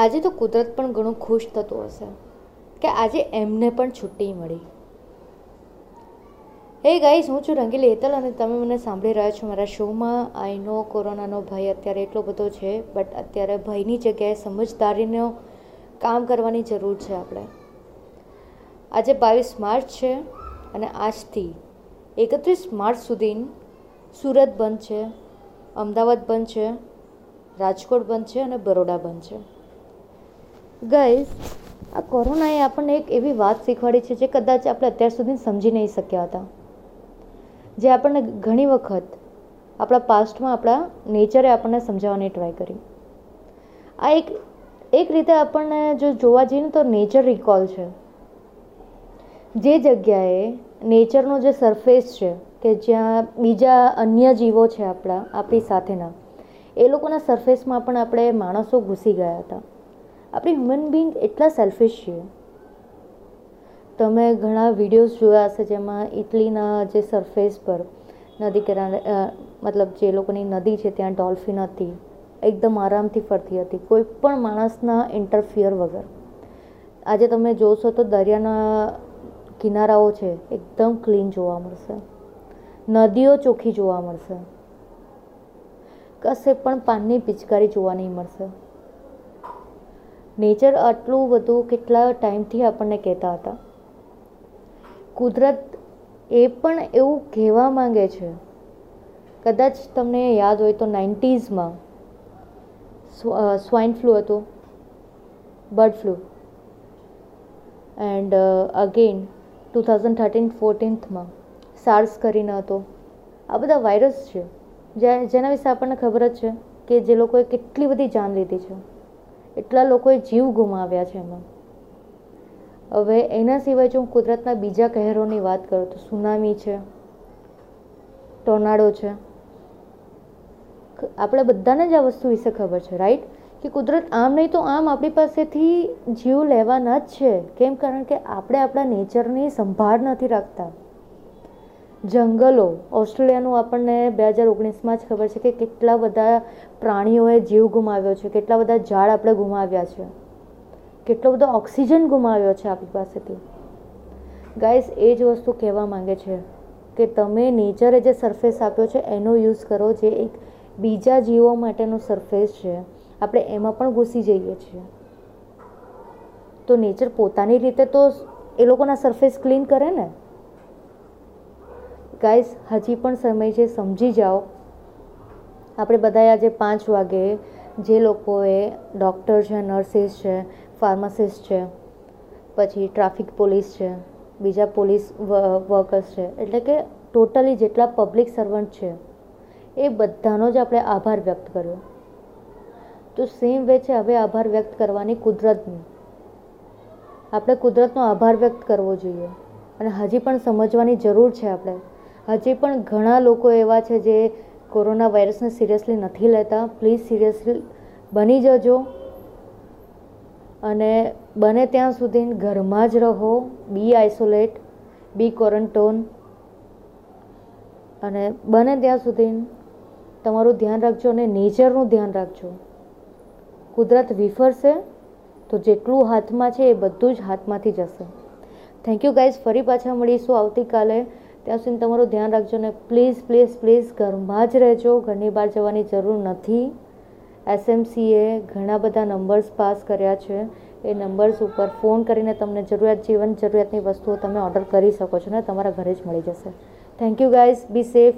આજે તો કુદરત પણ ઘણું ખુશ થતું હશે કે આજે એમને પણ છુટ્ટી મળી. હે ગાઈસ હું છું રંગીલી હેતલ અને તમે મને સાંભળી રહ્યા છો મારા શોમાં. આઈ નો કોરોનાનો ભય અત્યારે એટલો બધો છે બટ અત્યારે ભયની જગ્યાએ સમજદારીનો કામ કરવાની જરૂર છે આપણે. આજે બાવીસ માર્ચ છે અને આજથી એકત્રીસ માર્ચ સુધી સુરત બંધ છે, અમદાવાદ બંધ છે, રાજકોટ બંધ છે અને બરોડા બંધ છે. ગઈસ આ કોરોનાએ આપણને એક એવી વાત શીખવાડી છે જે કદાચ આપણે અત્યાર સુધી સમજી નહીં શક્યા હતા. જે આપણને ઘણી વખત આપણા પાસ્ટમાં આપણા નેચરે આપણને સમજાવવાની ટ્રાય કરી. આ એક એક રીતે આપણને જો જોવા જઈએ તો નેચર રિકોલ છે. જે જગ્યાએ નેચરનો જે સરફેસ છે કે જ્યાં બીજા અન્ય જીવો છે આપણા, આપણી સાથેના, એ લોકોના સરફેસમાં પણ આપણે માણસો ઘૂસી ગયા હતા. આપણી હ્યુમન બિંગ એટલા સેલ્ફિશ છીએ તમે ઘણા વિડીયોઝ જોયા હશે જેમાં ઇટલીના જે સરફેસ પર નદી કિનારે મતલબ જે લોકોની નદી છે ત્યાં ડોલ્ફિન હતી. એકદમ આરામથી ફરતી હતી. કોઈ પણ માણસના ઇન્ટરફિયર વગર. આજે તમે જોશો તો દરિયાના કિનારાઓ છે એકદમ ક્લીન જોવા મળશે. નદીઓ ચોખ્ખી જોવા મળશે. કશે પણ પાનની પિચકારી જોવા નહીં મળશે. નેચર આટલું બધું કેટલા ટાઈમથી આપણને કહેતા હતા. કુદરત એ પણ એવું કહેવા માંગે છે. કદાચ તમને યાદ હોય તો નાઇન્ટીઝમાં સ્વાઇન ફ્લૂ હતો bird flu and again two thousand thirteen ફોર્ટીન્થમાં SARS કરીને હતો. આ બધા વાયરસ છે. જેના વિશે આપણને ખબર જ છે કે જે લોકોએ કેટલી બધી જાન લીધી છે. એટલા લોકોએ જીવ ગુમાવ્યા છે એમાં. હવે એના સિવાય જો હું કુદરતના બીજા કહેરોની વાત કરું તો સુનામી છે ટોર્નાડો છે. આપણે બધાને જ આ વસ્તુ વિશે ખબર છે રાઈટ કે કુદરત આમ નહીં તો આમ આપણી પાસેથી જીવ લેવાના જ છે. કેમ? કારણ કે આપણે આપણા નેચરની સંભાળ નથી રાખતા. જંગલો. ઓસ્ટ્રેલિયાનું આપણને બે હજાર ઓગણીસમાં જ ખબર છે કે કેટલા બધા પ્રાણીઓએ જીવ ગુમાવ્યો છે, કેટલા બધા ઝાડ આપણે ગુમાવ્યા છે, કેટલો બધો ઓક્સિજન ગુમાવ્યો છે આપણી પાસેથી. ગાઈસ, એ જ વસ્તુ કહેવા માંગે છે કે તમે નેચરે જે સરફેસ આપ્યો છે, એનો યુઝ કરો જે એક બીજા જીવો માટેનો સરફેસ છે. આપણે એમાં પણ ઘૂસી જઈએ છીએ. તો નેચર પોતાની રીતે તો એ લોકોના સરફેસ ક્લીન કરે ને? ગાઈસ, હજી પણ સમય છે, સમજી જાઓ. આપણે બધા આજે પાંચ વાગે જે લોકોએ ડૉક્ટર છે, નર્સિસ છે, ફાર્માસિસ્ટ છે, પછી ટ્રાફિક પોલીસ છે, બીજા પોલીસ વર્કર્સ છે, એટલે કે ટોટલી જેટલા પબ્લિક સર્વન્ટ છે, એ બધાનો જ આપણે આભાર વ્યક્ત કર્યો. તો સેમ વે છે, હવે આભાર વ્યક્ત કરવાની કુદરતની. આપણે કુદરતનો આભાર વ્યક્ત કરવો જોઈએ. અને હજી પણ સમજવાની જરૂર છે આપણે. હજી પણ ઘણા લોકો એવા છે જે કોરોના વાયરસને સિરિયસલી નથી લેતા. પ્લીઝ સિરિયસલી બની જજો અને બને ત્યાં સુધી ઘરમાં જ રહો. બી આઇસોલેટ બી ક્વોરન્ટોન અને બને ત્યાં સુધી તમારું ધ્યાન રાખજો અને નેચરનું ધ્યાન રાખજો. કુદરત વિફરશે તો જેટલું હાથમાં છે એ બધું જ હાથમાંથી જશે. થેન્ક યુ ગાઈઝ ફરી પાછા મળીશું આવતીકાલે. ત્યાં સુધી તમારું ધ્યાન રાખજો ને પ્લીઝ પ્લીઝ પ્લીઝ ઘરમાં જ રહેજો. ઘરની બહાર જવાની જરૂર નથી. એસએમસીએ ઘણા બધા નંબર્સ પાસ કર્યા છે. એ નંબર્સ ઉપર ફોન કરીને તમને જરૂરિયાત, જીવન જરૂરિયાતની વસ્તુઓ તમે ઓર્ડર કરી શકો છો ને તમારા ઘરે જ મળી જશે. Thank you guys be safe